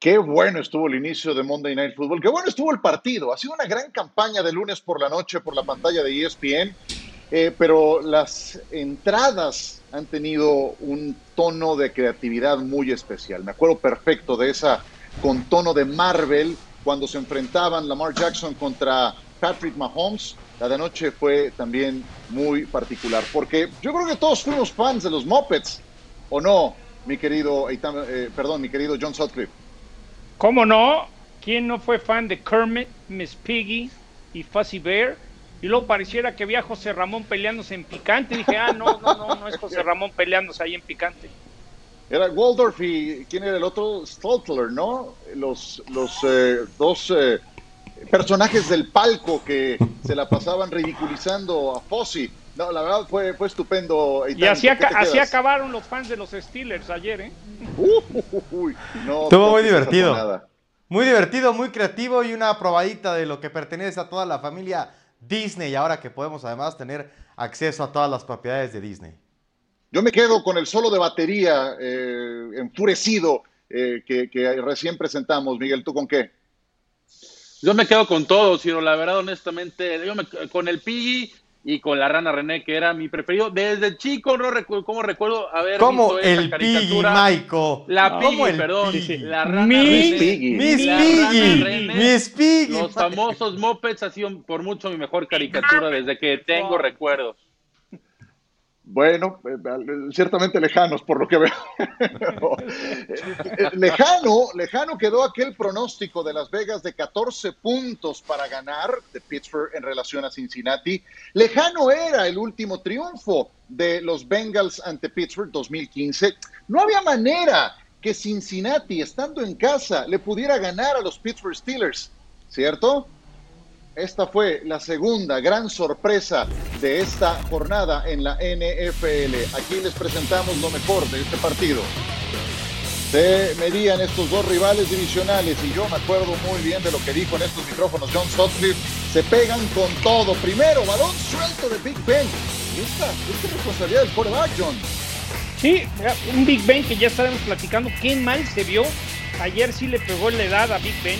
Qué bueno estuvo el inicio de Monday Night Football, qué bueno estuvo el partido. Ha sido una gran campaña de lunes por la noche por la pantalla de ESPN, eh, pero las entradas han tenido un tono de creatividad muy especial. Me acuerdo perfecto de esa con tono de Marvel cuando se enfrentaban Lamar Jackson contra Patrick Mahomes. La de anoche fue también muy particular, porque yo creo que todos fuimos fans de los Muppets, ¿o no, mi querido, eh, perdón, mi querido John Sutcliffe? ¿Cómo no? ¿Quién no fue fan de Kermit, Miss Piggy y Fuzzy Bear? Y luego pareciera que había José Ramón peleándose en picante. dije, ah, no, no, no, no es José Ramón peleándose ahí en picante. Era Waldorf y ¿quién era el otro? Stoltler, ¿no? Los, los eh, dos eh, personajes del palco que se la pasaban ridiculizando a Fossi. No, la verdad fue, fue estupendo. y así, así, acabaron los fans de los Steelers ayer, ¿eh? Estuvo muy divertido. Muy divertido, muy creativo y una probadita de lo que pertenece a toda la familia Disney. Ahora que podemos además tener acceso a todas las propiedades de Disney. Yo me quedo con el solo de batería eh, enfurecido eh, que, recién presentamos. Miguel, ¿tú con qué? Yo me quedo con todo, Ciro. La verdad, honestamente, yo me, con el Piggy y con la rana René, que era mi preferido. Desde chico no recuerdo cómo recuerdo haber ¿Cómo visto el caricatura. Piggy, Maiko? La Piggy, perdón. La rana Miss Piggy. Miss Piggy. Miss Piggy. Los famosos Mopeds ha sido por mucho mi mejor caricatura desde que tengo recuerdos. Bueno, eh, ciertamente lejanos por lo que veo. lejano, lejano quedó aquel pronóstico de Las Vegas de 14 puntos para ganar de Pittsburgh en relación a Cincinnati. Lejano era el último triunfo de los Bengals ante Pittsburgh 2015. No había manera que Cincinnati, estando en casa, le pudiera ganar a los Pittsburgh Steelers, ¿cierto? Esta fue la segunda gran sorpresa de esta jornada en la NFL. Aquí les presentamos lo mejor de este partido. Se medían estos dos rivales divisionales y yo me acuerdo muy bien de lo que dijo en estos micrófonos John Sutcliffe. Se pegan con todo. Primero, balón suelto de Big Ben. Y esta, esta es responsabilidad del quarterback, John. Sí, un Big Ben que ya estábamos platicando. Qué mal se vio. Ayer sí le pegó la edad a Big Ben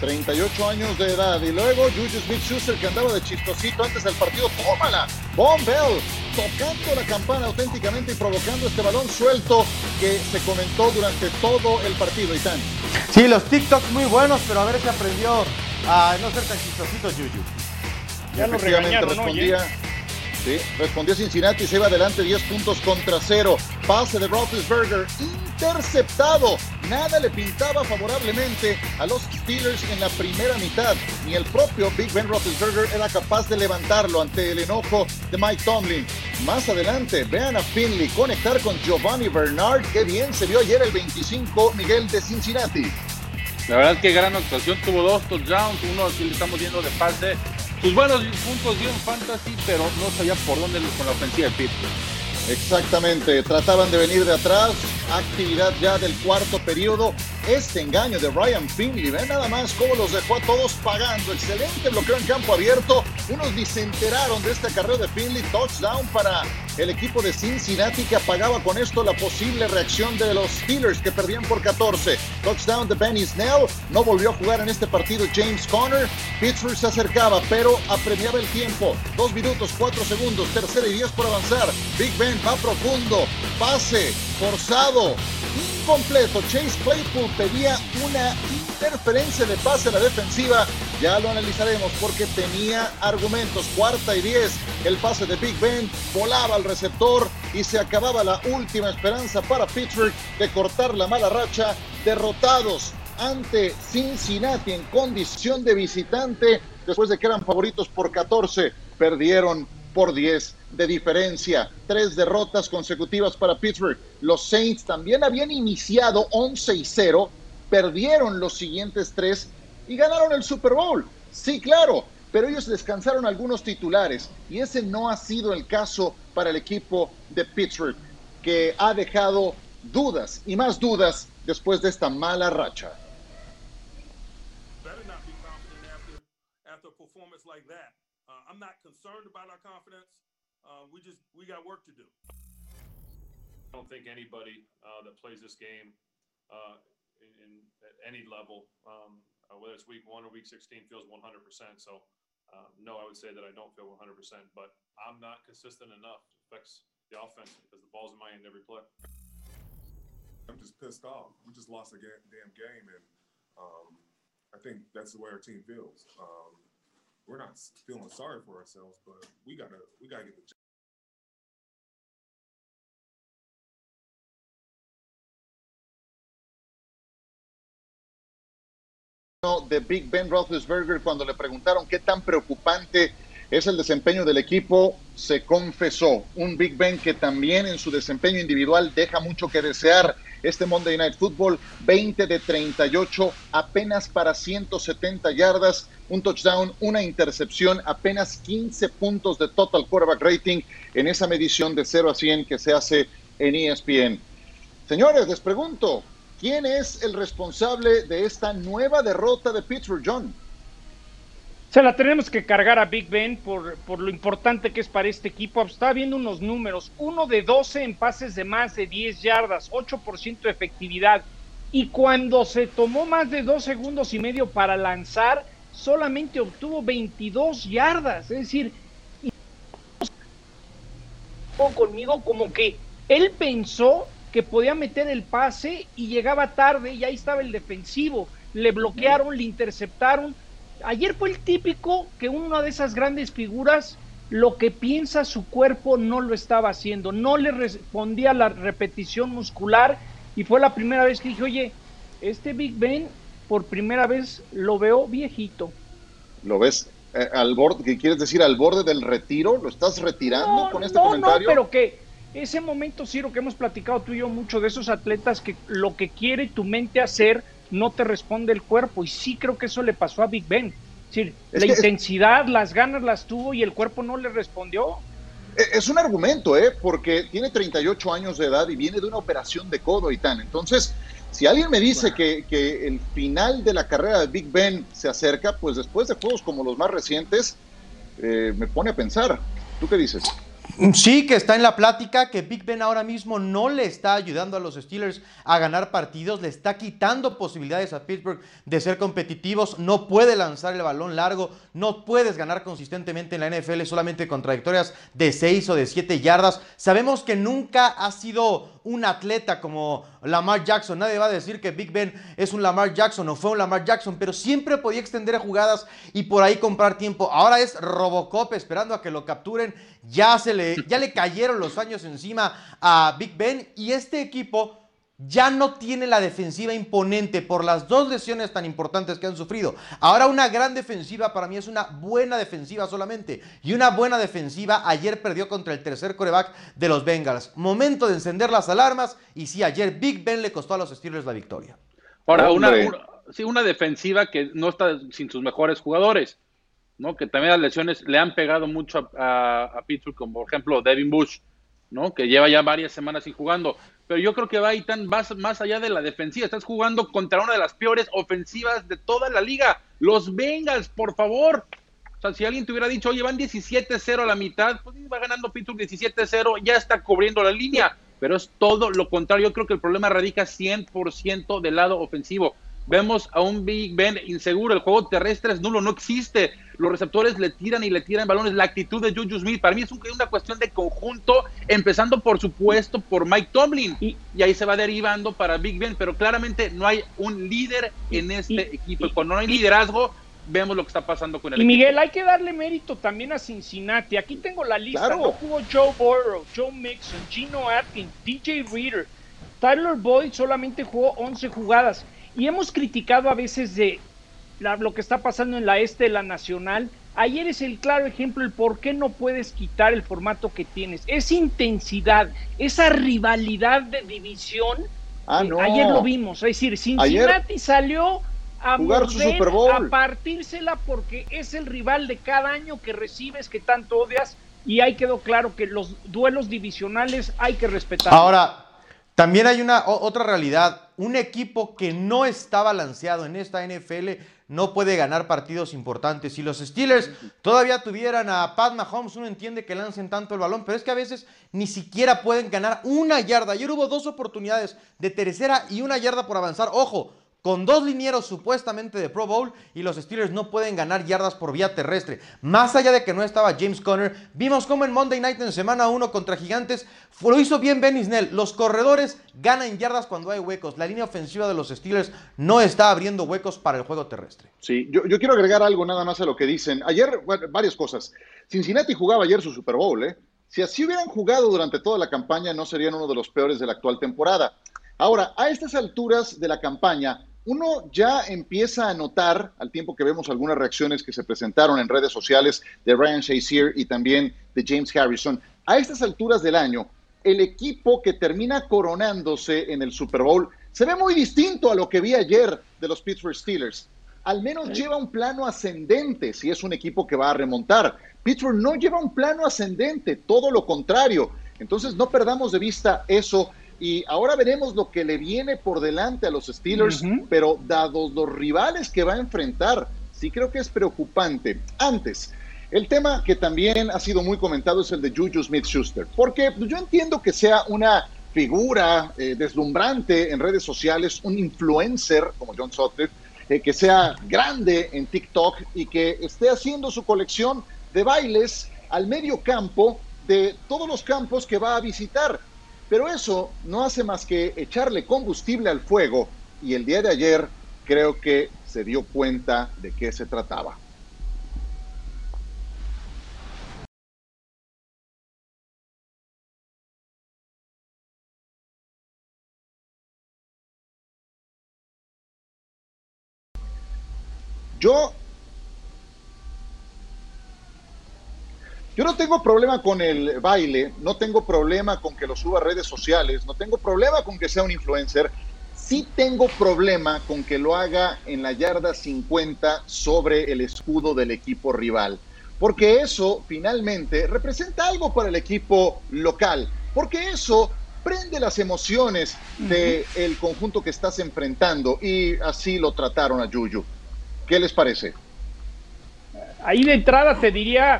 38 años de edad. Y luego Juju Smith-Schuster, que andaba de chistosito antes del partido, tómala. Von Bell tocando la campana auténticamente y provocando este balón suelto que se comentó durante todo el partido, Itán. Sí, los TikToks muy buenos, pero a ver si aprendió a no ser tan chistosito Juju. Ya lo regañaron, respondía. Respondió Cincinnati, se iba adelante 10 puntos contra cero. Pase de Roethlisberger, interceptado. Nada le pintaba favorablemente a los Steelers en la primera mitad. Ni el propio Big Ben Roethlisberger era capaz de levantarlo ante el enojo de Mike Tomlin. Más adelante, vean a Finley conectar con Giovanni Bernard. Qué bien se vio ayer el 25 Miguel de Cincinnati. La verdad que gran actuación, tuvo dos touchdowns, uno aquí le estamos viendo de pase sus buenos puntos dio en fantasy, pero no sabía por dónde con la ofensiva de Pittsburgh. Exactamente, trataban de venir de atrás, actividad ya del cuarto periodo. Este engaño de Ryan Finley, ven nada más cómo los dejó a todos pagando. Excelente bloqueo en campo abierto. Unos ni se enteraron de este carrera de Finley. Touchdown para el equipo de Cincinnati que apagaba con esto la posible reacción de los Steelers que perdían por 14. Touchdown de Benny Snell. No volvió a jugar en este partido James Conner. Pittsburgh se acercaba, pero apremiaba el tiempo. Dos minutos, cuatro segundos, tercera y diez por avanzar. Big Ben va profundo. Pase forzado. Incompleto. Chase Claypool pedía una interferencia de pase a la defensiva. Ya lo analizaremos porque tenía argumentos. Cuarta y diez. El pase de Big Ben volaba al receptor y se acababa la última esperanza para Pittsburgh de cortar la mala racha. Derrotados ante Cincinnati en condición de visitante después de que eran favoritos por 14. Perdieron por 10 de diferencia. Tres derrotas consecutivas para Pittsburgh. Los Saints también habían iniciado 11 y 0, perdieron los siguientes tres y ganaron el Super Bowl. Sí, claro, pero ellos descansaron algunos titulares y ese no ha sido el caso para el equipo de Pittsburgh, que ha dejado dudas y más dudas después de esta mala racha. Uh. I don't think anybody uh, that plays this game uh, in, at any level, um, uh, whether it's week one or week 16, feels 100%. So, um, no, I would say that I don't feel 100%, but I'm not consistent enough. It affects the offense because the ball's in my hand every play. I'm just pissed off. We just lost a ga- damn game, and um, I think that's the way our team feels. Um, we're not feeling sorry for ourselves, but we gotta we gotta get the de Big Ben Roethlisberger cuando le preguntaron qué tan preocupante es el desempeño del equipo, se confesó. Un Big Ben que también en su desempeño individual deja mucho que desear. Este Monday Night Football, 20 de 38, apenas para 170 yardas, un touchdown, una intercepción, apenas 15 puntos de total quarterback rating en esa medición de 0 a 100 que se hace en ESPN. Señores, les pregunto, ¿quién es el responsable de esta nueva derrota de Pittsburgh, John? Se la tenemos que cargar a Big Ben por, por lo importante que es para este equipo. Estaba viendo unos números. Uno de 12 en pases de más de 10 yardas, 8% de efectividad. Y cuando se tomó más de dos segundos y medio para lanzar, solamente obtuvo 22 yardas. Es decir, conmigo como que él pensó que podía meter el pase y llegaba tarde y ahí estaba el defensivo. Le bloquearon, le interceptaron. Ayer fue el típico que una de esas grandes figuras, lo que piensa su cuerpo no lo estaba haciendo, no le respondía la repetición muscular y fue la primera vez que dije, oye, este Big Ben por primera vez lo veo viejito. ¿Lo ves eh, al borde, qué quieres decir, al borde del retiro? ¿Lo estás retirando No, con este no, comentario? no, pero que ese momento, Ciro, que hemos platicado tú y yo mucho de esos atletas que lo que quiere tu mente hacer no te responde el cuerpo. Y sí creo que eso le pasó a Big Ben. Es decir, Es la que- intensidad, las ganas las tuvo y el cuerpo no le respondió. Eh, Es un argumento, ¿eh? Porque tiene 38 años de edad y viene de una operación de codo y tan. Entonces, si alguien me dice que, que el final de la carrera de Big Ben se acerca, pues después de juegos como los más recientes, eh, me pone a pensar. ¿Tú qué dices? Sí, que está en la plática, que Big Ben ahora mismo no le está ayudando a los Steelers a ganar partidos, le está quitando posibilidades a Pittsburgh de ser competitivos, no puede lanzar el balón largo, no puedes ganar consistentemente en la NFL solamente con trayectorias de 6 o de 7 yardas. Sabemos que nunca ha sido un atleta como Lamar Jackson, nadie va a decir que Big Ben es un Lamar Jackson o fue un Lamar Jackson, pero siempre podía extender jugadas y por ahí comprar tiempo. Ahora es Robocop esperando a que lo capturen, ya se le ya le cayeron los años encima a Big Ben y este equipo ya no tiene la defensiva imponente por las dos lesiones tan importantes que han sufrido. Ahora una gran defensiva para mí es una buena defensiva solamente. Y una buena defensiva ayer perdió contra el tercer coreback de los Bengals. Momento de encender las alarmas y sí, ayer Big Ben le costó a los Steelers la victoria. Ahora, una, sí, una defensiva que no está sin sus mejores jugadores, ¿no? Que también las lesiones le han pegado mucho a, a- a Pittsburgh, como por ejemplo Devin Bush, ¿no? Que lleva ya varias semanas sin jugando. Pero yo creo que va ahí tan más, más allá de la defensiva. Estás jugando contra una de las peores ofensivas de toda la liga. Los Bengals, por favor. O sea, si alguien te hubiera dicho, oye, van 17-0 a la mitad, pues va ganando Pittsburgh 17-0, ya está cubriendo la línea. Pero es todo lo contrario. Yo creo que el problema radica 100% del lado ofensivo. Vemos a un Big Ben inseguro. El juego terrestre es nulo, no existe. Los receptores le tiran y le tiran balones. La actitud de Juju Smith, para mí es un- una cuestión de conjunto, empezando por supuesto por Mike Tomlin. Y- Y, ahí se va derivando para Big Ben. Pero claramente no hay un líder en este y- equipo. y- cuando no hay y- liderazgo, vemos lo que está pasando con el Y equipo. Miguel, hay que darle mérito también a Cincinnati. Aquí tengo la lista. Claro. No jugó Joe Burrow, Joe Mixon, Gino Atkins, DJ Reader. Tyler Boyd solamente jugó 11 jugadas. Y hemos criticado a veces de la- lo que está pasando en la este de la nacional. Ayer es el claro ejemplo el por qué no puedes quitar el formato que tienes. Esa intensidad, esa rivalidad de división. Ah, eh, no. Ayer lo vimos. Es decir, Cincinnati salió a Jugar su Super Bowl. a partírsela porque es el rival de cada año que recibes, que tanto odias. Y ahí quedó claro que los duelos divisionales hay que respetar. Ahora, también hay una o- otra realidad. Un equipo que no está balanceado en esta NFL no puede ganar partidos importantes. Si los Steelers todavía tuvieran a Pat Mahomes, uno entiende que lancen tanto el balón, pero es que a veces ni siquiera pueden ganar una yarda. Ayer hubo dos oportunidades de tercera y una yarda por avanzar. Ojo, con dos linieros supuestamente de Pro Bowl y los Steelers no pueden ganar yardas por vía terrestre. Más allá de que no estaba James Conner, vimos como en Monday Night en semana 1 contra Gigantes lo hizo bien Ben Isnell. Los corredores ganan yardas cuando hay huecos. La línea ofensiva de los Steelers no está abriendo huecos para el juego terrestre. Sí, yo, yo quiero agregar algo nada más a lo que dicen. Ayer, bueno, varias cosas. Cincinnati jugaba ayer su Super Bowl, ¿eh? Si así hubieran jugado durante toda la campaña, no serían uno de los peores de la actual temporada. Ahora, a estas alturas de la campaña, uno ya empieza a notar, al tiempo que vemos algunas reacciones que se presentaron en redes sociales de Ryan Shazier y también de James Harrison, a estas alturas del año, el equipo que termina coronándose en el Super Bowl se ve muy distinto a lo que vi ayer de los Pittsburgh Steelers. Al menos lleva un plano ascendente si es un equipo que va a remontar. Pittsburgh no lleva un plano ascendente, todo lo contrario. Entonces no perdamos de vista eso y ahora veremos lo que le viene por delante a los Steelers, pero dados los rivales que va a enfrentar, sí creo que es preocupante. Antes, el tema que también ha sido muy comentado es el de Juju Smith-Schuster, porque yo entiendo que sea una figura eh, deslumbrante en redes sociales, un influencer como John Sutcliffe, eh, que sea grande en TikTok y que esté haciendo su colección de bailes al medio campo de todos los campos que va a visitar. Pero eso no hace más que echarle combustible al fuego y el día de ayer creo que se dio cuenta de qué se trataba. Yo Yo no tengo problema con el baile, no tengo problema con que lo suba a redes sociales, no tengo problema con que sea un influencer. Sí tengo problema con que lo haga en la yarda 50 sobre el escudo del equipo rival. Porque eso finalmente representa algo para el equipo local. Porque eso prende las emociones del conjunto que estás enfrentando. Y así lo trataron a Yuyu. ¿Qué les parece? Ahí de entrada te diría,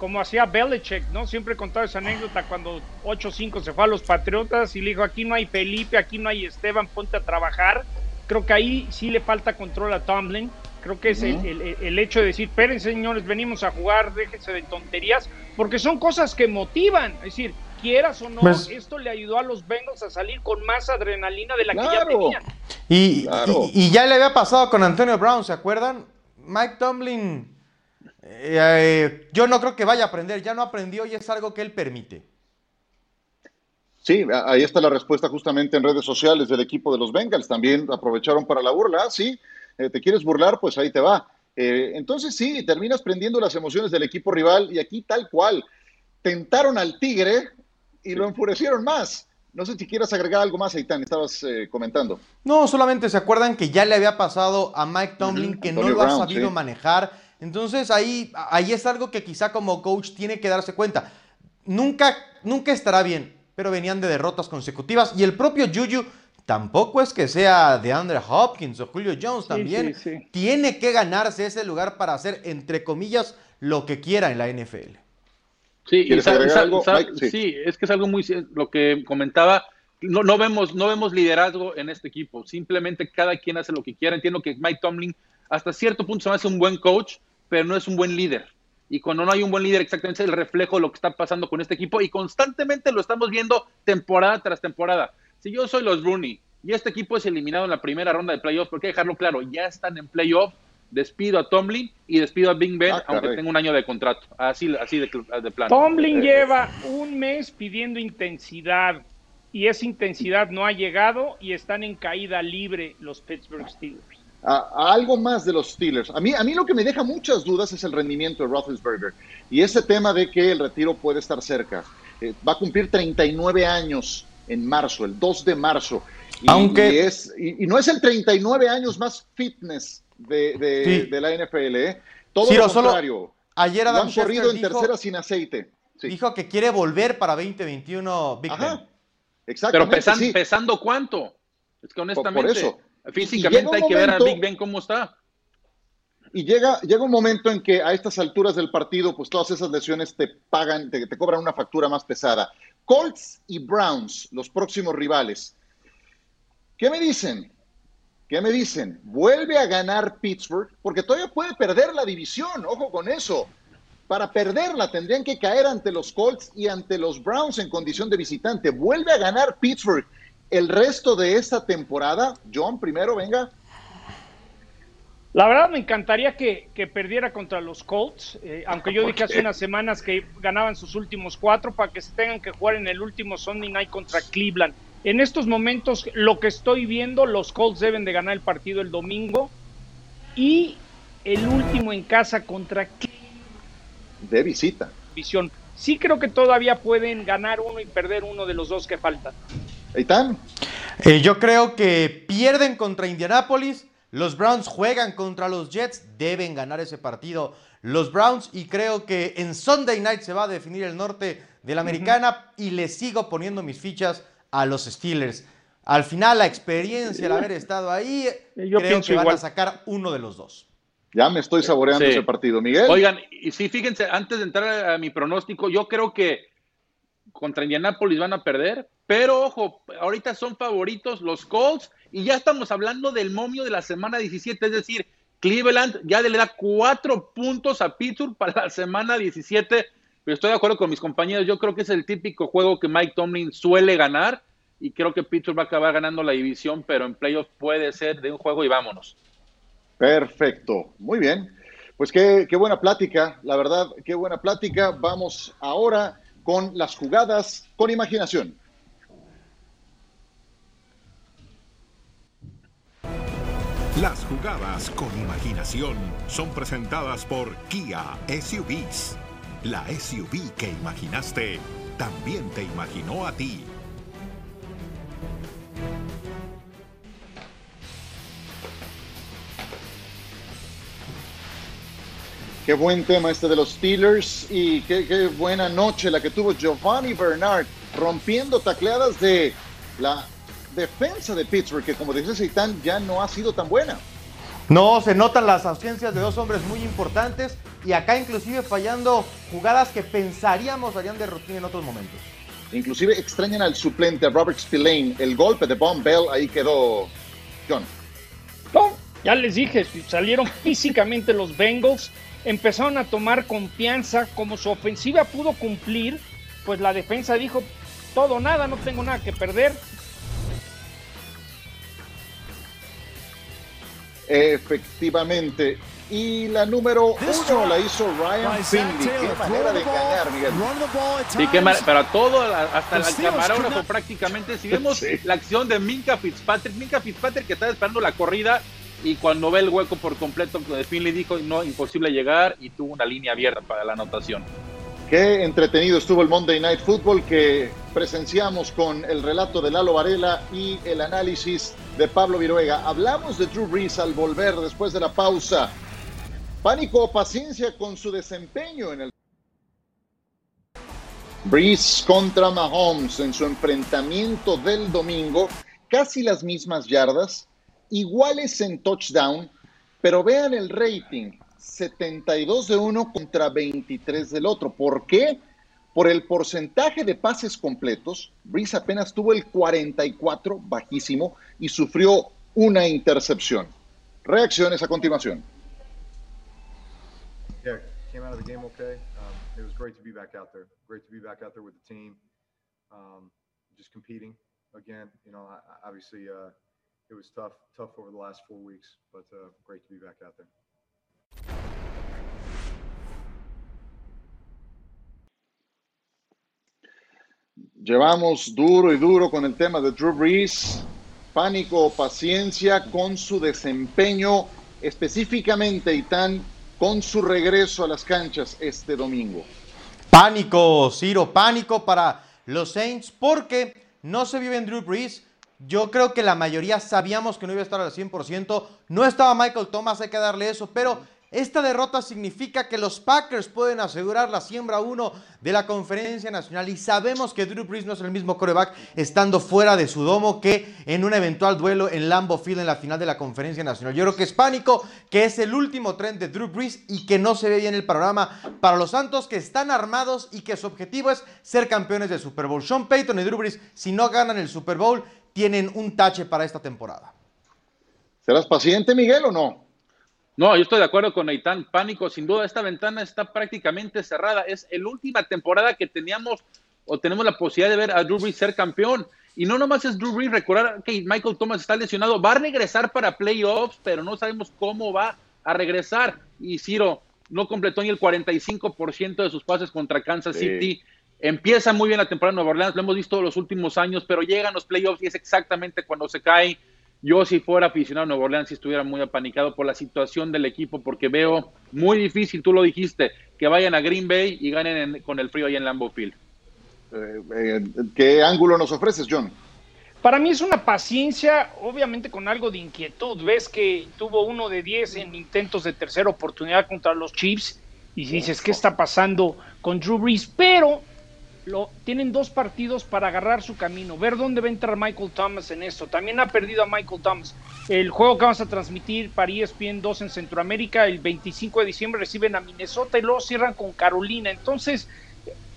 como hacía Belichick, ¿no? Siempre contaba esa anécdota cuando 8-5 se fue a los Patriotas y le dijo, aquí no hay Felipe, aquí no hay Esteban, ponte a trabajar. Creo que ahí sí le falta control a Tomlin. Creo que es el, hecho de decir, esperen señores, venimos a jugar, déjense de tonterías, porque son cosas que motivan. Es decir, quieras o no, pues esto le ayudó a los Bengals a salir con más adrenalina de la que ya tenían. Y, y ya le había pasado con Antonio Brown, ¿se acuerdan? Mike Tomlin eh, yo no creo que vaya a aprender, ya no aprendió y es algo que él permite. Sí, ahí está la respuesta justamente en redes sociales del equipo de los Bengals. También aprovecharon para la burla. Sí, eh, te quieres burlar, pues ahí te va. Eh, entonces sí, terminas prendiendo las emociones del equipo rival y aquí tal cual. Tentaron al Tigre y lo enfurecieron más. No sé si quieras agregar algo más, Aitán, estabas comentando. No, solamente se acuerdan que ya le había pasado a Mike Tomlin que no lo ha sabido manejar entonces ahí, ahí es algo que quizá como coach tiene que darse cuenta. Nunca, nunca estará bien, pero venían de derrotas consecutivas y el propio Juju tampoco es que sea de Andre Hopkins o Julio Jones también. Tiene que ganarse ese lugar para hacer, entre comillas, lo que quiera en la NFL. Sí, sí. es que es algo muy lo que comentaba. No, no, vemos, no vemos liderazgo en este equipo. Simplemente cada quien hace lo que quiera. Entiendo que Mike Tomlin hasta cierto punto se me hace un buen coach, pero no es un buen líder. Y cuando no hay un buen líder, exactamente es el reflejo de lo que está pasando con este equipo. Y constantemente lo estamos viendo temporada tras temporada. Si yo soy los Rooney y este equipo es eliminado en la primera ronda de playoffs, porque dejarlo claro, ya están en playoff, despido a Tomlin y despido a Bing Ben, ah, aunque tenga un año de contrato. Así, así de, de plano. Tomlin eh, lleva un mes pidiendo intensidad y esa intensidad no ha llegado y están en caída libre los Pittsburgh Steelers a, algo más de los Steelers. A mí, a mí lo que me deja muchas dudas es el rendimiento de Roethlisberger y ese tema de que el retiro puede estar cerca. Eh, va a cumplir 39 años en marzo, el 2 de marzo. Y, Aunque... es, y, no es el 39 años más fitness de, de, la NFL, ¿eh? Todo lo contrario. ayer Adam han corrido en tercera sin aceite. Dijo que quiere volver para 2021 Big Ajá. Pero pesando cuánto? Es que honestamente... Por, eso. Físicamente hay que ver a Big Ben cómo está. Y llega, llega un momento en que a estas alturas del partido, pues todas esas lesiones te pagan, te, te cobran una factura más pesada. Colts y Browns, los próximos rivales. ¿Qué me dicen? ¿Qué me dicen? Vuelve a ganar Pittsburgh, porque todavía puede perder la división, ojo con eso. Para perderla tendrían que caer ante los Colts y ante los Browns en condición de visitante. Vuelve a ganar Pittsburgh el resto de esta temporada. John, primero, venga. La verdad me encantaría que, que perdiera contra los Colts, eh, aunque yo dije hace unas semanas que ganaban sus últimos cuatro para que se tengan que jugar en el último Sunday Night contra Cleveland. En estos momentos, lo que estoy viendo, los Colts deben de ganar el partido el domingo y el último en casa contra De visita. Cleveland. Sí creo que todavía pueden ganar uno y perder uno de los dos que faltan. Eitan, Eh, yo creo que pierden contra Indianapolis. Los Browns juegan contra los Jets. Deben ganar ese partido los Browns. Y creo que en Sunday night se va a definir el norte de la americana. Y le sigo poniendo mis fichas a los Steelers. Al final, la experiencia, el haber estado ahí, Yo creo pienso que van igual. a sacar uno de los dos. ya me estoy saboreando Sí. ese partido. Miguel. Oigan, y sí, fíjense, antes de entrar a mi pronóstico, yo creo que contra Indianapolis van a perder, pero ojo, ahorita son favoritos los Colts y ya estamos hablando del momio de la semana 17, es decir, Cleveland ya le da cuatro puntos a Pittsburgh para la semana 17, pero estoy de acuerdo con mis compañeros, yo creo que es el típico juego que Mike Tomlin suele ganar y creo que Pittsburgh va a acabar ganando la división, pero en playoffs puede ser de un juego y vámonos. Perfecto, muy bien. Pues qué, qué buena plática, la verdad, qué buena plática. Vamos ahora con las jugadas con imaginación. Las jugadas con imaginación son presentadas por Kia SUVs. La SUV que imaginaste también te imaginó a ti. Qué buen tema este de los Steelers y qué, qué buena noche la que tuvo Giovanni Bernard rompiendo tacleadas de la defensa de Pittsburgh, que como dice Seitan ya no ha sido tan buena. No, se notan las ausencias de dos hombres muy importantes y acá inclusive fallando jugadas que pensaríamos harían de rutina en otros momentos. Inclusive extrañan al suplente Robert Spillane. El golpe de Von Bell ahí quedó John. No, ya les dije, salieron físicamente los Bengals, empezaron a tomar confianza, como su ofensiva pudo cumplir, pues la defensa dijo, todo nada, no tengo nada que perder. Efectivamente. Y la número uno la hizo Ryan Finley. Qué manera de engañar, Miguel. Sí, qué mar- pero a todo, hasta el camarógrafo prácticamente, si vemos Sí. la acción de Minka Fitzpatrick, Minka Fitzpatrick que estaba esperando la corrida y cuando ve el hueco por completo, Finley dijo, no, imposible llegar y tuvo una línea abierta para la anotación. Qué entretenido estuvo el Monday Night Football que presenciamos con el relato de Lalo Varela y el análisis de Pablo Viruega. Hablamos de Drew Brees al volver después de la pausa. Pánico o paciencia con su desempeño en el Brees contra Mahomes en su enfrentamiento del domingo, casi las mismas yardas, iguales en touchdown, pero vean el rating, 72 de uno contra 23 del otro. ¿Por qué? Por el porcentaje de pases completos, Brees apenas tuvo el 44, bajísimo, y sufrió una intercepción. Reacciones a continuación. Yeah, came out of the game okay. Um, it was great to be back out there. Great to be back out there with the team, um, just competing again. You know, obviously uh, it was tough, tough over the last four weeks, but uh, great to be back out there. Llevamos duro y duro con el tema de Drew Brees. Pánico o paciencia con su desempeño, específicamente, Itán, con su regreso a las canchas este domingo. Pánico, Ciro, pánico para los Saints porque no se vive en Drew Brees. Yo creo que la mayoría sabíamos que no iba a estar al 100%. No estaba Michael Thomas, hay que darle eso, pero esta derrota significa que los Packers pueden asegurar la siembra 1 de la conferencia nacional y sabemos que Drew Brees no es el mismo coreback estando fuera de su domo que en un eventual duelo en Lambeau Field en la final de la conferencia nacional. Yo creo que es pánico, que es el último tren de Drew Brees y que no se ve bien el panorama para los Santos que están armados y que su objetivo es ser campeones del Super Bowl. Sean Payton y Drew Brees, si no ganan el Super Bowl, tienen un tache para esta temporada. ¿Serás paciente, Miguel, o no? No, yo estoy de acuerdo con Eitan. Pánico, sin duda, esta ventana está prácticamente cerrada. Es la última temporada que teníamos o tenemos la posibilidad de ver a Drew Brees ser campeón. Y no nomás es Drew Brees, recordar que Michael Thomas está lesionado. Va a regresar para playoffs, pero no sabemos cómo va a regresar. Y Ciro no completó ni el 45% de sus pases contra Kansas City. Empieza muy bien la temporada en Nueva Orleans, lo hemos visto los últimos años, pero llegan los playoffs y es exactamente cuando se cae yo si fuera aficionado a Nuevo Orleans, si estuviera muy apanicado por la situación del equipo, porque veo muy difícil, tú lo dijiste, que vayan a Green Bay y ganen con el frío ahí en Lambeau Field. Eh, eh, ¿Qué ángulo nos ofreces, John? Para mí es una paciencia, obviamente con algo de inquietud. Ves que tuvo uno de 10 en intentos de tercera oportunidad contra los Chiefs y dices, ¿qué está pasando con Drew Brees? Pero lo, tienen dos partidos para agarrar su camino, ver dónde va a entrar Michael Thomas en esto. También ha perdido a Michael Thomas. El juego que vamos a transmitir para ESPN 2 en Centroamérica, el 25 de diciembre reciben a Minnesota y luego cierran con Carolina. Entonces,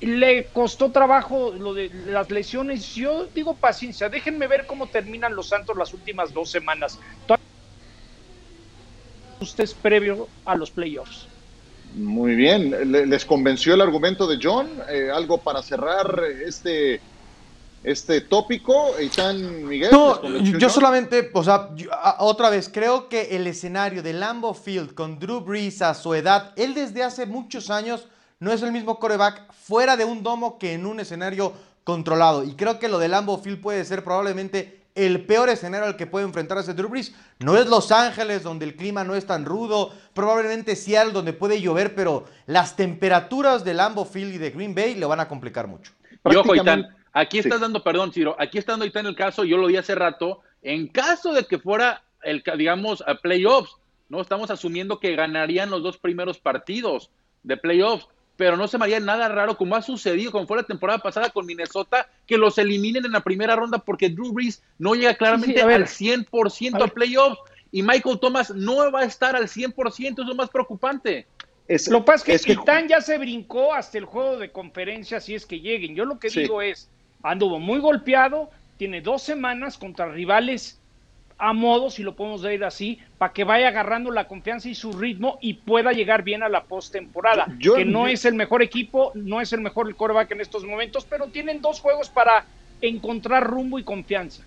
le costó trabajo lo de las lesiones. Yo digo paciencia, déjenme ver cómo terminan los Santos las últimas dos semanas. Ustedes previo a los playoffs. Muy bien, ¿les convenció el argumento de John? Eh, ¿Algo para cerrar este, este tópico? Eitan Miguel. No, yo solamente, o sea, otra vez, creo que el escenario de Lambo Field con Drew Brees a su edad, él desde hace muchos años no es el mismo coreback fuera de un domo que en un escenario controlado. Y creo que lo de Lambo Field puede ser probablemente el peor escenario al que puede enfrentarse Drew Brees. No es Los Ángeles, donde el clima no es tan rudo, probablemente Seattle, donde puede llover, pero las temperaturas de Lambeau Field y de Green Bay le van a complicar mucho. Y ojo, aquí estás dando, perdón, Ciro, aquí está dando en el caso, yo lo di hace rato, en caso de que fuera, el digamos, a playoffs, ¿no? Estamos asumiendo que ganarían los dos primeros partidos de playoffs pero no se me haría nada raro como ha sucedido, como fue la temporada pasada con Minnesota, que los eliminen en la primera ronda porque Drew Brees no llega claramente al 100% a, playoffs y Michael Thomas no va a estar al 100%, es lo más preocupante. lo que pasa es que, Titán ya se brincó hasta el juego de conferencia si es que lleguen. Yo lo que digo es, anduvo muy golpeado, tiene dos semanas contra rivales a modo, si lo podemos ver así, para que vaya agarrando la confianza y su ritmo y pueda llegar bien a la postemporada. Que no es el mejor equipo, no es el mejor coreback en estos momentos, pero tienen dos juegos para encontrar rumbo y confianza.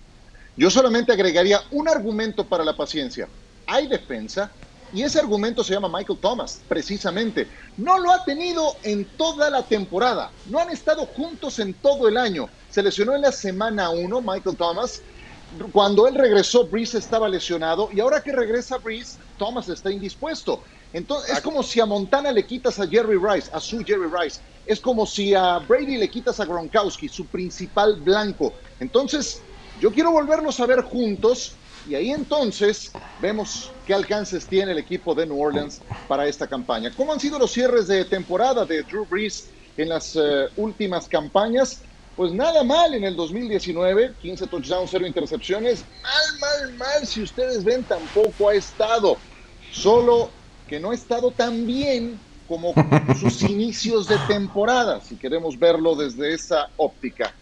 Yo solamente agregaría un argumento para la paciencia. Hay defensa y ese argumento se llama Michael Thomas, precisamente. No lo ha tenido en toda la temporada. No han estado juntos en todo el año. Se lesionó en la semana 1 Michael Thomas cuando él regresó, Breeze estaba lesionado y ahora que regresa Breeze, Thomas está indispuesto. Entonces, es como si a Montana le quitas a Jerry Rice, a su Jerry Rice. Es como si a Brady le quitas a Gronkowski, su principal blanco. Entonces, yo quiero volverlos a ver juntos y ahí entonces vemos qué alcances tiene el equipo de New Orleans para esta campaña. ¿Cómo han sido los cierres de temporada de Drew Brees en las eh, últimas campañas? Pues nada mal en el 2019, 15 touchdowns, 0 intercepciones. Mal, mal, mal, si ustedes ven, tampoco ha estado. Solo que no ha estado tan bien como sus inicios de temporada, si queremos verlo desde esa óptica.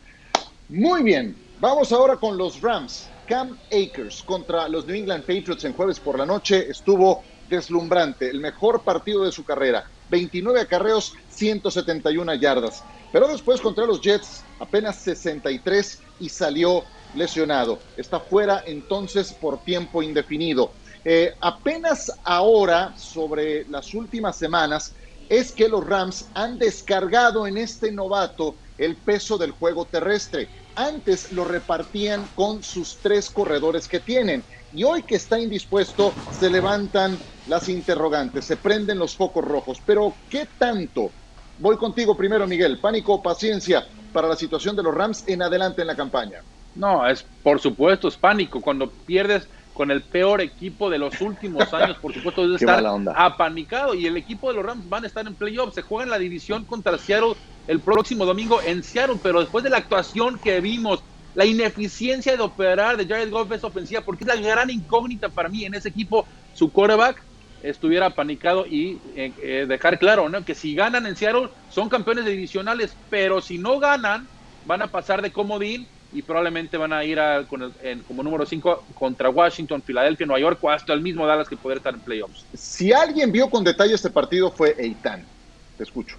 Muy bien, vamos ahora con los Rams. Cam Akers contra los New England Patriots en jueves por la noche estuvo deslumbrante, el mejor partido de su carrera. 29 acarreos, 171 yardas. Pero después contra los Jets apenas 63 y salió lesionado. Está fuera entonces por tiempo indefinido. Eh, apenas ahora, sobre las últimas semanas, es que los Rams han descargado en este novato el peso del juego terrestre. Antes lo repartían con sus tres corredores que tienen. Y hoy que está indispuesto, se levantan las interrogantes, se prenden los focos rojos. Pero, ¿qué tanto Voy contigo primero, Miguel. Pánico paciencia para la situación de los Rams en adelante en la campaña. No, es por supuesto, es pánico. Cuando pierdes con el peor equipo de los últimos años, por supuesto, debe estar apanicado. Y el equipo de los Rams van a estar en playoffs. Se juega en la división contra Seattle el próximo domingo en Seattle, pero después de la actuación que vimos, la ineficiencia de operar de Jared Goff es ofensiva, porque es la gran incógnita para mí en ese equipo, su quarterback estuviera apanicado y eh, eh, dejar claro ¿no? que si ganan en Seattle son campeones divisionales, pero si no ganan van a pasar de comodín y probablemente van a ir a- con el- en- como número 5 contra Washington, Filadelfia, Nueva York o hasta el mismo Dallas que poder estar en playoffs. Si alguien vio con detalle este partido fue Eitan. Te escucho.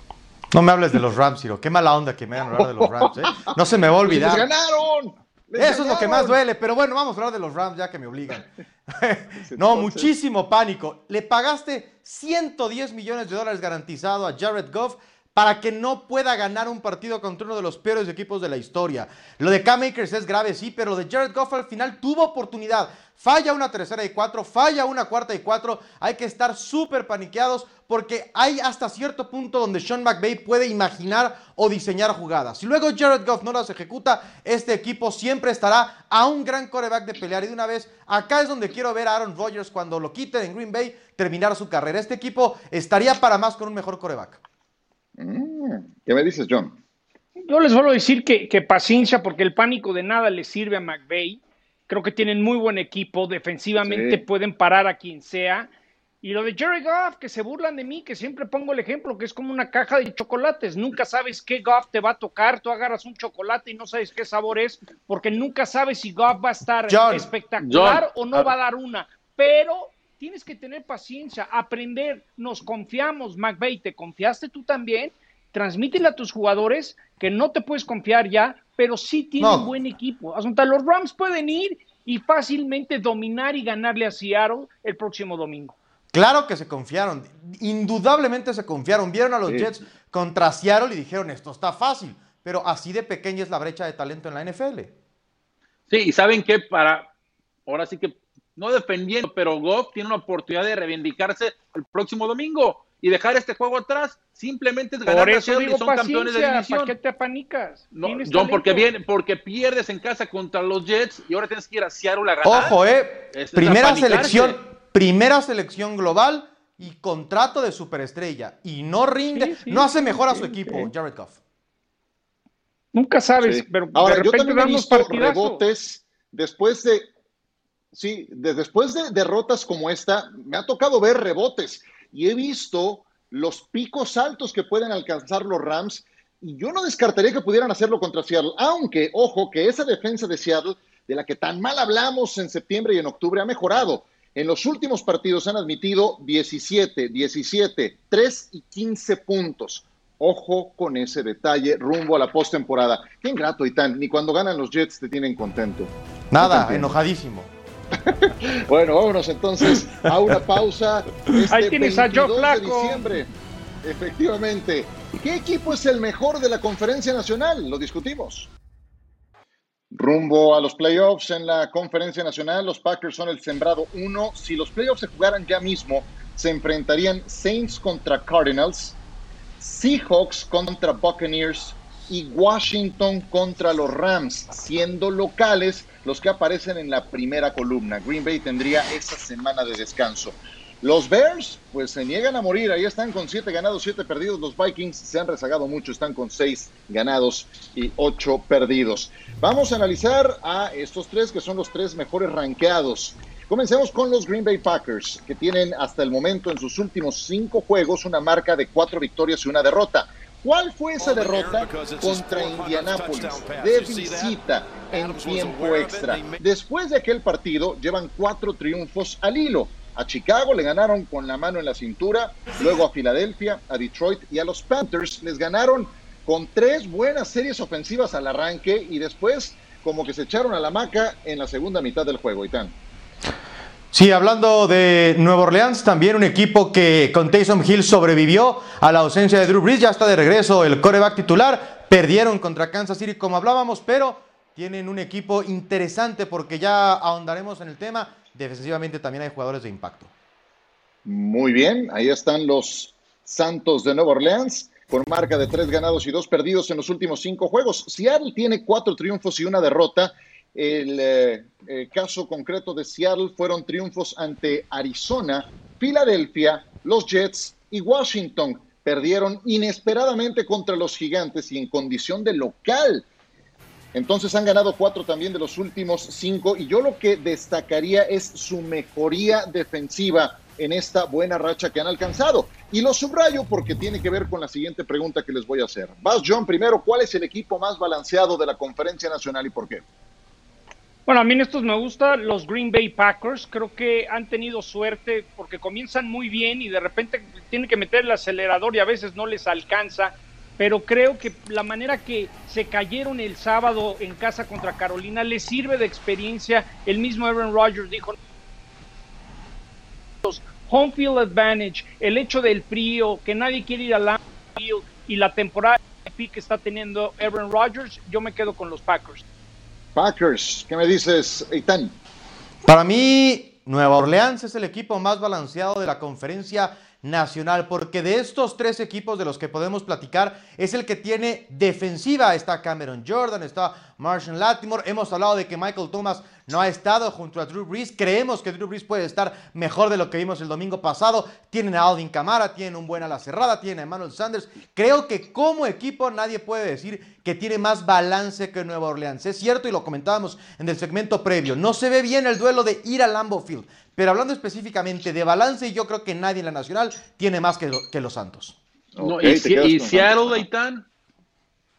No me hables de los Rams, Ciro. Qué mala onda que me hagan hablar de los Rams, ¿eh? No se me va a ¡Les olvidar. ganaron! ¡Les Eso es lo que más duele, pero bueno, vamos a hablar de los Rams ya que me obligan. no, muchísimo pánico. Le pagaste 110 millones de dólares garantizado a Jared Goff para que no pueda ganar un partido contra uno de los peores equipos de la historia. Lo de Cam Akers es grave, sí, pero lo de Jared Goff al final tuvo oportunidad. Falla una tercera y cuatro, falla una cuarta y cuatro. Hay que estar súper paniqueados porque hay hasta cierto punto donde Sean McVay puede imaginar o diseñar jugadas. Si luego Jared Goff no las ejecuta, este equipo siempre estará a un gran coreback de pelear. Y de una vez, acá es donde quiero ver a Aaron Rodgers cuando lo quiten en Green Bay terminar su carrera. Este equipo estaría para más con un mejor coreback. Mm, ¿Qué me dices, John? Yo les vuelvo a decir que, que paciencia, porque el pánico de nada le sirve a McVay. Creo que tienen muy buen equipo, defensivamente Sí. pueden parar a quien sea. Y lo de Jerry Goff, que se burlan de mí, que siempre pongo el ejemplo, que es como una caja de chocolates. Nunca sabes qué Goff te va a tocar. Tú agarras un chocolate y no sabes qué sabor es, porque nunca sabes si Goff va a estar John, espectacular John, o no a- va a dar una. Pero tienes que tener paciencia, aprender. Nos confiamos, McVay. ¿Te confiaste tú también? Transmítele a tus jugadores que no te puedes confiar ya, pero sí tienen No. buen equipo. Asunta, los Rams pueden ir y fácilmente dominar y ganarle a Seattle el próximo domingo. Claro que se confiaron, indudablemente se confiaron. Vieron a los Sí. Jets contra Seattle y dijeron, esto está fácil. Pero así de pequeña es la brecha de talento en la NFL. Sí, y saben que para, ahora sí que, no defendiendo, pero Goff tiene una oportunidad de reivindicarse el próximo domingo y dejar este juego atrás. Simplemente es ganar Por a eso y son campeones de división. ¿para qué te apanicas? No, John, porque, talento. viene, porque pierdes en casa contra los Jets y ahora tienes que ir a Seattle a ganar. Ojo, eh. Es- primera selección, primera selección global y contrato de superestrella. Y no rinde, Sí, sí, no hace sí, mejor a sí, su equipo, sí. Jared Goff. Nunca sabes, Sí. pero Ahora, de yo repente también he visto rebotes después de, sí, de- después de derrotas como esta, me ha tocado ver rebotes y he visto los picos altos que pueden alcanzar los Rams y yo no descartaría que pudieran hacerlo contra Seattle, aunque, ojo, que esa defensa de Seattle, de la que tan mal hablamos en septiembre y en octubre, ha mejorado. En los últimos partidos han admitido 17, 17, 3 y 15 puntos. Ojo con ese detalle rumbo a la postemporada. Qué ingrato, Itán. Ni cuando ganan los Jets te tienen contento. Nada, enojadísimo. Bueno, vámonos entonces a una pausa. Este Ahí tienes a Joe 22 de Flacco. diciembre. Efectivamente. ¿Qué equipo es el mejor de la conferencia nacional? Lo discutimos. Rumbo a los playoffs en la conferencia nacional, los Packers son el sembrado uno. Si los playoffs se jugaran ya mismo, se enfrentarían Saints contra Cardinals, Seahawks contra Buccaneers y Washington contra los Rams, siendo locales los que aparecen en la primera columna. Green Bay tendría esa semana de descanso. Los Bears, pues se niegan a morir. Ahí están con siete ganados, siete perdidos. Los Vikings se han rezagado mucho, están con seis ganados y ocho perdidos. Vamos a analizar a estos tres que son los tres mejores rankeados. Comencemos con los Green Bay Packers, que tienen hasta el momento en sus últimos cinco juegos una marca de cuatro victorias y una derrota. ¿Cuál fue esa derrota contra Indianápolis de visita en tiempo extra? Después de aquel partido llevan cuatro triunfos al hilo. A Chicago le ganaron con la mano en la cintura, luego a Filadelfia, a Detroit y a los Panthers les ganaron con tres buenas series ofensivas al arranque y después como que se echaron a la maca en la segunda mitad del juego, Itán. Sí, hablando de Nueva Orleans, también un equipo que con Taysom Hill sobrevivió a la ausencia de Drew Brees, ya está de regreso el coreback titular, perdieron contra Kansas City como hablábamos, pero tienen un equipo interesante porque ya ahondaremos en el tema, defensivamente también hay jugadores de impacto. Muy bien, ahí están los Santos de Nueva Orleans con marca de tres ganados y dos perdidos en los últimos cinco juegos. Seattle tiene cuatro triunfos y una derrota. El, eh, eh, caso concreto de Seattle fueron triunfos ante Arizona, Filadelfia, los Jets y Washington. Perdieron inesperadamente contra los gigantes y en condición de local. Entonces han ganado cuatro también de los últimos cinco y yo lo que destacaría es su mejoría defensiva en esta buena racha que han alcanzado. Y lo subrayo porque tiene que ver con la siguiente pregunta que les voy a hacer. Vas, John, primero, ¿cuál es el equipo más balanceado de la conferencia nacional y por qué? Bueno, a mí en estos me gustan los Green Bay Packers. Creo que han tenido suerte porque comienzan muy bien y de repente tienen que meter el acelerador y a veces no les alcanza. Pero creo que la manera que se cayeron el sábado en casa contra Carolina les sirve de experiencia. El mismo Aaron Rodgers dijo, home field advantage, el hecho del frío, que nadie quiere ir al field y la temporada que está teniendo Aaron Rodgers, yo me quedo con los Packers. Packers, ¿qué me dices, Eitan? Para mí, Nueva Orleans es el equipo más balanceado de la conferencia nacional, porque de estos tres equipos de los que podemos platicar, es el que tiene defensiva. Está Cameron Jordan, está Marshall Latimore. Hemos hablado de que Michael Thomas no ha estado junto a Drew Brees. Creemos que Drew Brees puede estar mejor de lo que vimos el domingo pasado. Tienen a Alvin Camara, tienen un buen ala cerrada, tienen a Emmanuel Sanders. Creo que como equipo nadie puede decir que tiene más balance que Nueva Orleans. Es cierto y lo comentábamos en el segmento previo. No se ve bien el duelo de ir a Lambeau Field. Pero hablando específicamente de balance, yo creo que nadie en la Nacional tiene más que, que los Santos. No, y, y Seattle, Leitán.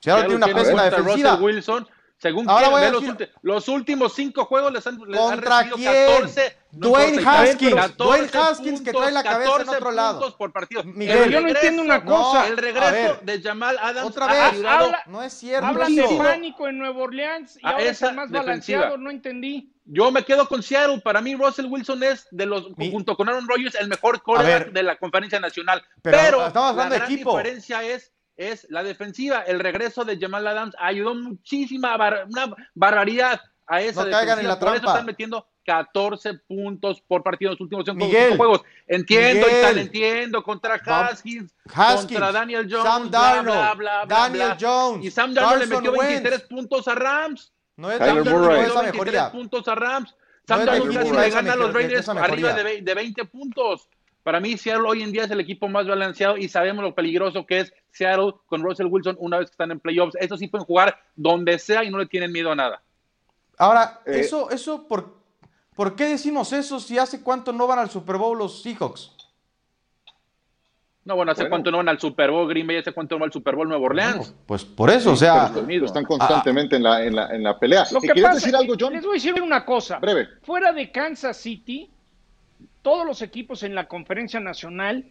Seattle tiene una pésima defensiva. Wilson, según Ahora voy a los, los, últimos cinco juegos les han, les ¿Contra han quién? 14. Dwayne Haskins. 14 Dwayne Haskins que trae la cabeza en otro lado. por partido. Miguel, Pero yo no entiendo una cosa. No, el regreso de Jamal Adams otra vez, ayudado, habla, no es cierto. Hablan de pánico en Nueva Orleans y ahora es el más defensiva. balanceado, no entendí. Yo me quedo con Seattle. Para mí, Russell Wilson es, de los, junto con Aaron Rodgers, el mejor quarterback de la conferencia nacional. Pero, pero estamos hablando la gran equipo. diferencia es es la defensiva. El regreso de Jamal Adams ayudó muchísima, una barbaridad a esa no defensiva. En la por trampa. eso están metiendo 14 puntos por partido en los últimos cinco juegos. Entiendo, Miguel, y tal, entiendo, contra Haskins, Haskins, contra Daniel Jones, Sam Darnold, bla, bla, bla, Daniel Jones, y Sam Darnold le metió 23 Wentz. puntos a Rams. No es Kyler Sam Murray. Darnold, Le esa metió 23 mejoría. puntos a Rams. Sam No Darnold casi le gana a los Raiders arriba de, de 20 puntos. Para mí, Seattle hoy en día es el equipo más balanceado y sabemos lo peligroso que es Seattle con Russell Wilson una vez que están en playoffs. Estos sí pueden jugar donde sea y no le tienen miedo a nada. Ahora, Eh, eso, eso, por, ¿por qué decimos eso si hace cuánto no van al Super Bowl los Seahawks? No, bueno, ¿hace Bueno. cuánto no van al Super Bowl Green Bay? ¿Hace cuánto no va al Super Bowl Nueva Orleans? Pues por eso, o sea, están- están constantemente en, la, en, la, en la pelea. Lo ¿Y que pasa, decir algo, John? les voy a decir una cosa. Breve. Fuera de Kansas City, todos los equipos en la conferencia nacional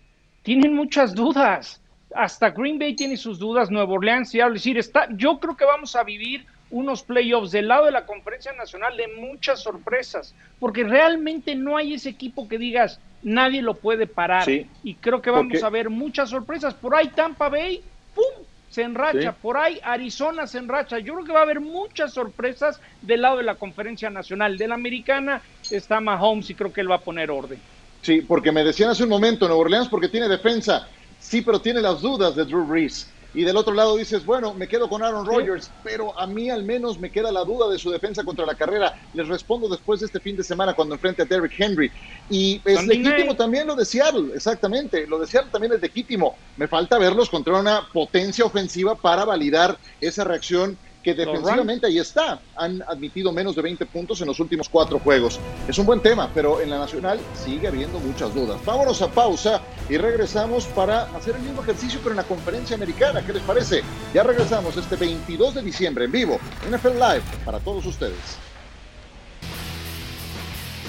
tienen muchas dudas. Hasta Green Bay tiene sus dudas, Nueva Orleans, y decir, está, yo creo que vamos a vivir unos playoffs del lado de la conferencia nacional de muchas sorpresas, porque realmente no hay ese equipo que digas, nadie lo puede parar. Sí, y creo que vamos porque- a ver muchas sorpresas. Por ahí Tampa Bay, ¡pum! Se enracha, Sí. por ahí Arizona se enracha. Yo creo que va a haber muchas sorpresas del lado de la conferencia nacional. De la americana está Mahomes y creo que él va a poner orden. Sí, porque me decían hace un momento, Nueva Orleans porque tiene defensa. Sí, pero tiene las dudas de Drew Brees. Y del otro lado dices, bueno, me quedo con Aaron Rodgers, pero a mí al menos me queda la duda de su defensa contra la carrera. Les respondo después de este fin de semana cuando enfrente a Derrick Henry. Y es Sunday legítimo night. también lo de Seattle, exactamente. Lo de Seattle también es legítimo. Me falta verlos contra una potencia ofensiva para validar esa reacción que defensivamente ahí está. Han admitido menos de 20 puntos en los últimos cuatro juegos. Es un buen tema, pero en la nacional sigue habiendo muchas dudas. Vámonos a pausa y regresamos para hacer el mismo ejercicio, pero en la conferencia americana. ¿Qué les parece? Ya regresamos este 22 de diciembre en vivo, NFL Live, para todos ustedes.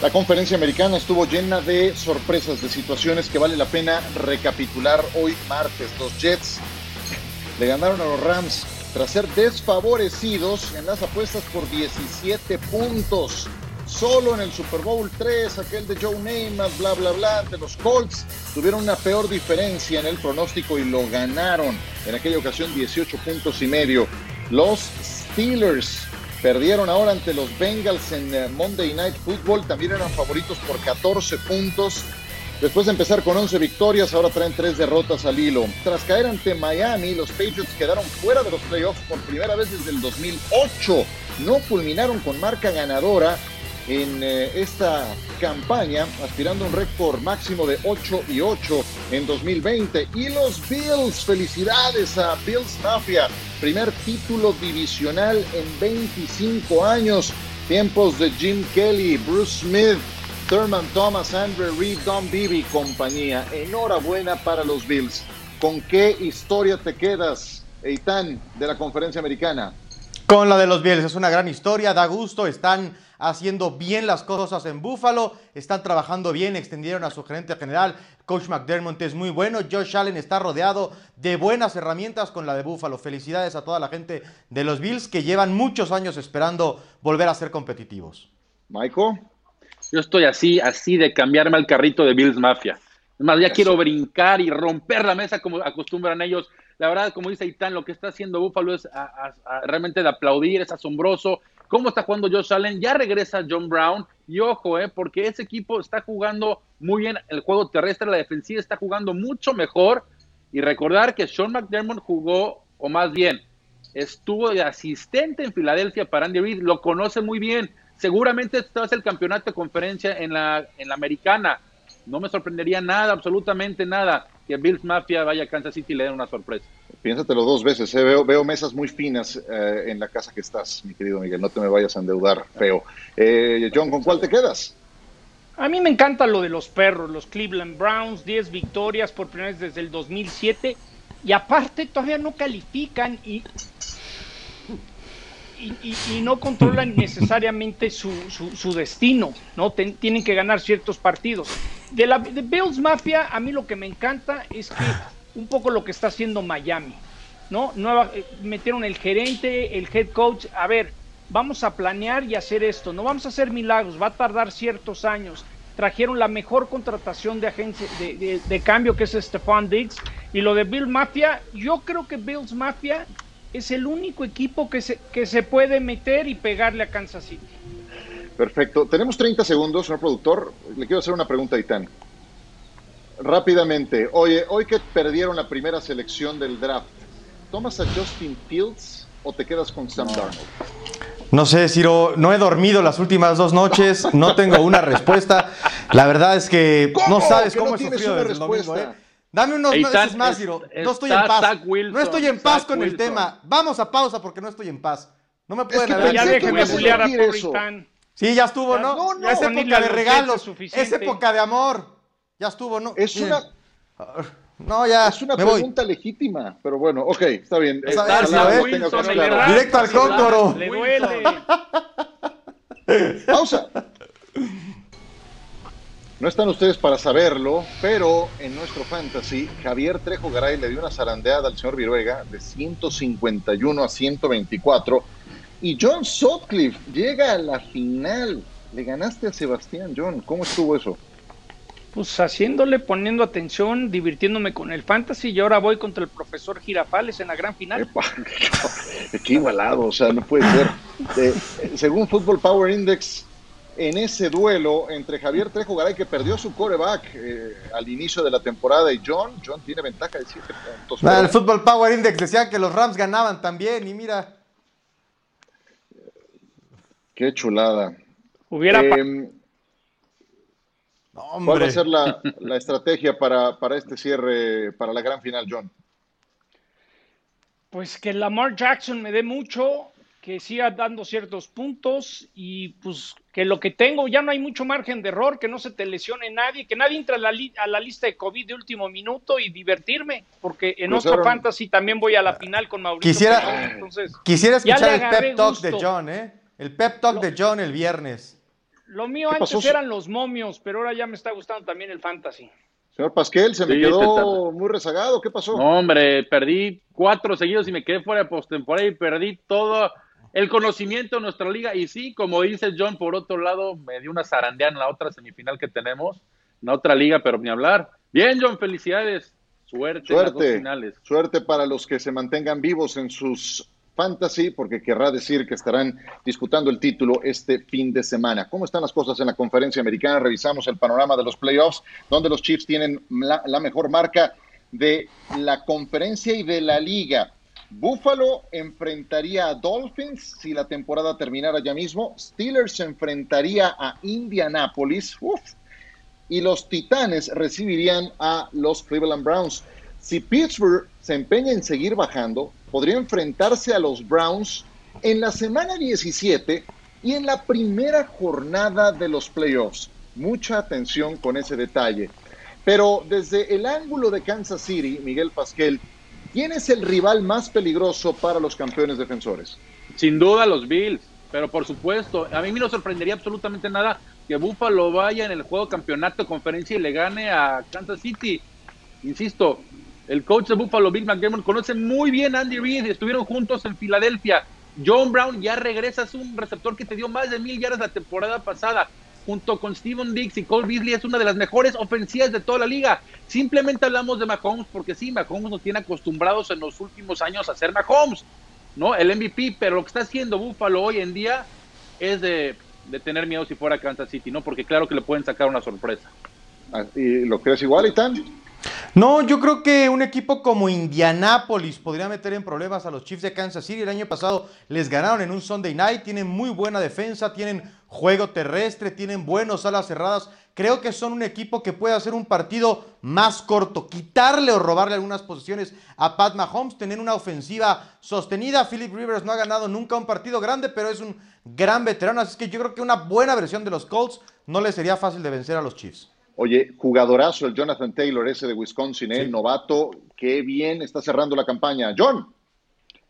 La conferencia americana estuvo llena de sorpresas, de situaciones que vale la pena recapitular hoy martes. Los Jets le ganaron a los Rams tras ser desfavorecidos en las apuestas por 17 puntos. Solo en el Super Bowl 3, aquel de Joe Namath, bla, bla, bla, de los Colts, tuvieron una peor diferencia en el pronóstico y lo ganaron. En aquella ocasión 18 puntos y medio. Los Steelers perdieron ahora ante los Bengals en eh, Monday Night Football. También eran favoritos por 14 puntos. Después de empezar con 11 victorias, ahora traen 3 derrotas al hilo. Tras caer ante Miami, los Patriots quedaron fuera de los playoffs por primera vez desde el 2008. No culminaron con marca ganadora en eh, esta campaña, aspirando a un récord máximo de 8 y 8 en 2020. Y los Bills, felicidades a Bills Mafia, primer título divisional en 25 años. Tiempos de Jim Kelly, Bruce Smith, Thurman Thomas, Andrew Reed, Don Beebe y compañía. Enhorabuena para los Bills. ¿Con qué historia te quedas, Eitan, de la conferencia americana? Con la de los Bills, es una gran historia, da gusto, están haciendo bien las cosas en Buffalo, están trabajando bien, extendieron a su gerente general, Coach McDermott es muy bueno, Josh Allen está rodeado de buenas herramientas con la de Buffalo. Felicidades a toda la gente de los Bills que llevan muchos años esperando volver a ser competitivos. Michael. Yo estoy así, así de cambiarme al carrito de Bills Mafia. Es más, ya quiero brincar y romper la mesa como acostumbran ellos la verdad, como dice Itán, lo que está haciendo Buffalo es realmente de aplaudir, es asombroso. ¿Cómo está jugando Josh Allen? Ya regresa John Brown. Y ojo, eh, porque ese equipo está jugando muy bien el juego terrestre, la defensiva está jugando mucho mejor. Y recordar que Sean McDermott jugó, o más bien, estuvo de asistente en Filadelfia para Andy Reid, lo conoce muy bien. Seguramente este va a ser el campeonato de conferencia en la, en la americana. No me sorprendería nada, absolutamente nada que Bills Mafia vaya a Kansas City y le den una sorpresa. Piénsatelo dos veces, ¿eh? veo, veo mesas muy finas eh, en la casa que estás, mi querido Miguel, no te me vayas a endeudar feo. Eh, John, ¿con cuál te quedas? A mí me encanta lo de los perros, los Cleveland Browns, 10 victorias por primera vez desde el 2007 y aparte todavía no califican y, y, no controlan necesariamente su, su, destino, ¿no? tienen que ganar ciertos partidos. De la de Bills Mafia, a mí lo que me encanta es que un poco lo que está haciendo Miami, ¿no? Eh, metieron el gerente, el head coach, a ver, vamos a planear y hacer esto, no vamos a hacer milagros, va a tardar ciertos años. Trajeron la mejor contratación de agencia de, de, cambio que es Stefan Diggs y lo de Bill Mafia, yo creo que Bills Mafia es el único equipo que se, que se puede meter y pegarle a Kansas City. Perfecto. Tenemos 30 segundos, señor productor. Le quiero hacer una pregunta a Itán. Rápidamente. Oye, hoy que perdieron la primera selección del draft, ¿tomas a Justin Fields o te quedas con Sam Darnold? No sé, Ciro, no he dormido las últimas dos noches, no tengo una respuesta. La verdad es que no sabes cómo he sufrido desde el domingo, ¿eh? Dame unos meses más, Ciro. No estoy en paz. no estoy en paz con el tema. Vamos a pausa porque no estoy en paz. No me pueden es que Ya déjenme bullear a Sí, ya estuvo, ¿no? No, no. Es época de regalos, es época de amor. Ya estuvo, ¿no? Es una... No, ya. Es una pregunta legítima, pero bueno, ok, está bien. Está, Directo al cóntoro. Le duele. Pausa. No están ustedes para saberlo, pero en nuestro fantasy, Javier Trejo Garay le dio una zarandeada al señor Viruega de 151 a 124 y John Sutcliffe llega a la final. Le ganaste a Sebastián, John. ¿Cómo estuvo eso? Pues haciéndole, poniendo atención, divirtiéndome con el fantasy y ahora voy contra el profesor Girafales en la gran final. qué igualado, o sea, no puede ser. Eh, según Football Power Index, en ese duelo entre Javier Trejo Garay, que perdió su coreback eh, al inicio de la temporada, y John, John tiene ventaja de 7 puntos. el Football Power Index decía que los Rams ganaban también, y mira. Qué chulada. Hubiera. Eh, ¿Cuál va a ser la, estrategia para, para, este cierre, para la gran final, John? Pues que Lamar Jackson me dé mucho, que siga dando ciertos puntos y pues que lo que tengo ya no hay mucho margen de error, que no se te lesione nadie, que nadie entre a la, a la lista de COVID de último minuto y divertirme, porque en otro fantasy también voy a la final con Mauricio. Quisiera, entonces, quisiera escuchar el pep talk de John, ¿eh? El pep talk de John el viernes. Lo mío antes eran los momios, pero ahora ya me está gustando también el fantasy. Señor Pasquel, se me quedó muy rezagado. ¿Qué pasó? No, hombre, perdí cuatro seguidos y me quedé fuera de postemporada y perdí todo el conocimiento de nuestra liga. Y sí, como dice John, por otro lado, me dio una zarandeada en la otra semifinal que tenemos, en la otra liga, pero ni hablar. Bien, John, felicidades. Suerte, suerte, en finales. suerte para los que se mantengan vivos en sus Fantasy, porque querrá decir que estarán disputando el título este fin de semana. ¿Cómo están las cosas en la conferencia americana? Revisamos el panorama de los playoffs, donde los Chiefs tienen la, mejor marca de la conferencia y de la liga. Buffalo enfrentaría a Dolphins si la temporada terminara ya mismo. Steelers enfrentaría a Indianapolis. Uf. Y los Titanes recibirían a los Cleveland Browns. Si Pittsburgh se empeña en seguir bajando, podría enfrentarse a los Browns en la semana 17 y en la primera jornada de los playoffs. Mucha atención con ese detalle. Pero desde el ángulo de Kansas City, Miguel Pasquel, ¿quién es el rival más peligroso para los campeones defensores? Sin duda los Bills, pero por supuesto, a mí no sorprendería absolutamente nada que Buffalo vaya en el juego campeonato conferencia y le gane a Kansas City. Insisto, el coach de Buffalo, Bill McDermott, conoce muy bien a Andy Reid, estuvieron juntos en Filadelfia. John Brown ya regresa, es un receptor que te dio más de mil yardas la temporada pasada junto con Steven Dix y Cole Beasley, es una de las mejores ofensivas de toda la liga. Simplemente hablamos de Mahomes porque sí, Mahomes nos tiene acostumbrados en los últimos años a ser Mahomes, ¿no? El MVP, pero lo que está haciendo Buffalo hoy en día es de, de tener miedo si fuera Kansas City, ¿no? Porque claro que le pueden sacar una sorpresa. Ah, ¿Y lo crees igual, Itán? No, yo creo que un equipo como Indianapolis podría meter en problemas a los Chiefs de Kansas City. El año pasado les ganaron en un Sunday night, tienen muy buena defensa, tienen juego terrestre, tienen buenos alas cerradas. Creo que son un equipo que puede hacer un partido más corto, quitarle o robarle algunas posiciones a Pat Mahomes, tener una ofensiva sostenida. Philip Rivers no ha ganado nunca un partido grande, pero es un gran veterano, así que yo creo que una buena versión de los Colts no le sería fácil de vencer a los Chiefs. Oye, jugadorazo el Jonathan Taylor, ese de Wisconsin, ¿eh? novato, qué bien está cerrando la campaña. John.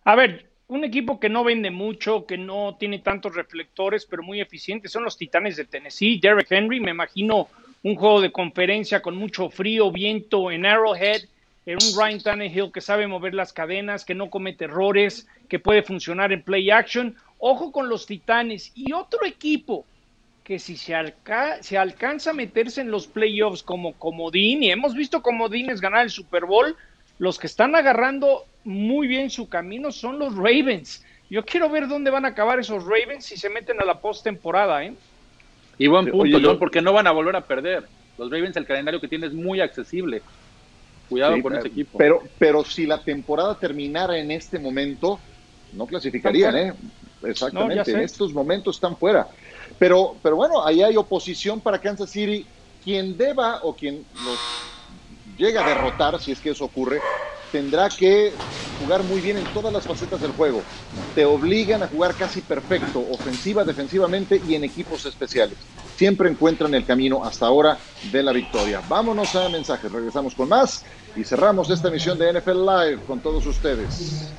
A ver, un equipo que no vende mucho, que no tiene tantos reflectores, pero muy eficiente, son los Titanes de Tennessee. Derek Henry, me imagino un juego de conferencia con mucho frío, viento en Arrowhead, en un Ryan Tannehill que sabe mover las cadenas, que no comete errores, que puede funcionar en play action. Ojo con los Titanes y otro equipo que si se, alca se, alcanza a meterse en los playoffs como comodín, y hemos visto comodines ganar el Super Bowl, los que están agarrando muy bien su camino son los Ravens. Yo quiero ver dónde van a acabar esos Ravens si se meten a la postemporada, ¿eh? Y buen punto, John, porque no van a volver a perder. Los Ravens, el calendario que tiene es muy accesible. Cuidado sí, con ese equipo. Pero, pero si la temporada terminara en este momento, no clasificarían, ¿eh? Exactamente, no, en estos momentos están fuera. Pero, pero bueno, ahí hay oposición para Kansas City. Quien deba o quien los llega a derrotar, si es que eso ocurre, tendrá que jugar muy bien en todas las facetas del juego. Te obligan a jugar casi perfecto, ofensiva, defensivamente y en equipos especiales. Siempre encuentran el camino hasta ahora de la victoria. Vámonos a mensajes, regresamos con más y cerramos esta emisión de NFL Live con todos ustedes.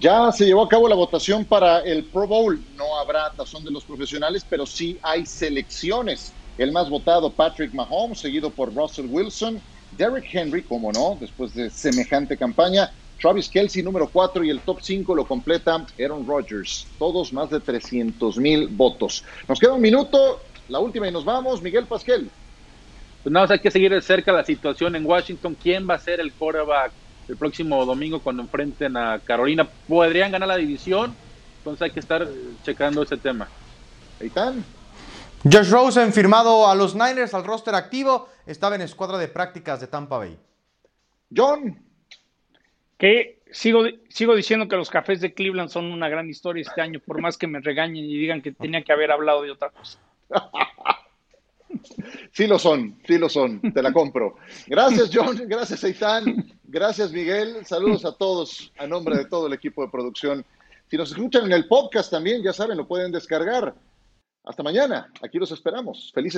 Ya se llevó a cabo la votación para el Pro Bowl. No habrá tazón de los profesionales, pero sí hay selecciones. El más votado, Patrick Mahomes, seguido por Russell Wilson, Derrick Henry, como no, después de semejante campaña, Travis Kelsey, número 4, y el top 5 lo completa Aaron Rodgers. Todos más de 300 mil votos. Nos queda un minuto, la última y nos vamos. Miguel Pasquel. Pues nada, hay que seguir de cerca la situación en Washington. ¿Quién va a ser el quarterback el próximo domingo cuando enfrenten a Carolina. Podrían ganar la división, entonces hay que estar checando ese tema. Ahí están. Josh Rosen firmado a los Niners al roster activo, estaba en escuadra de prácticas de Tampa Bay. John. Que sigo, sigo diciendo que los cafés de Cleveland son una gran historia este año, por más que me regañen y digan que tenía que haber hablado de otra cosa. Sí lo son, sí lo son, te la compro. Gracias John, gracias Eitan, gracias Miguel, saludos a todos a nombre de todo el equipo de producción. Si nos escuchan en el podcast también, ya saben, lo pueden descargar. Hasta mañana, aquí los esperamos. Felices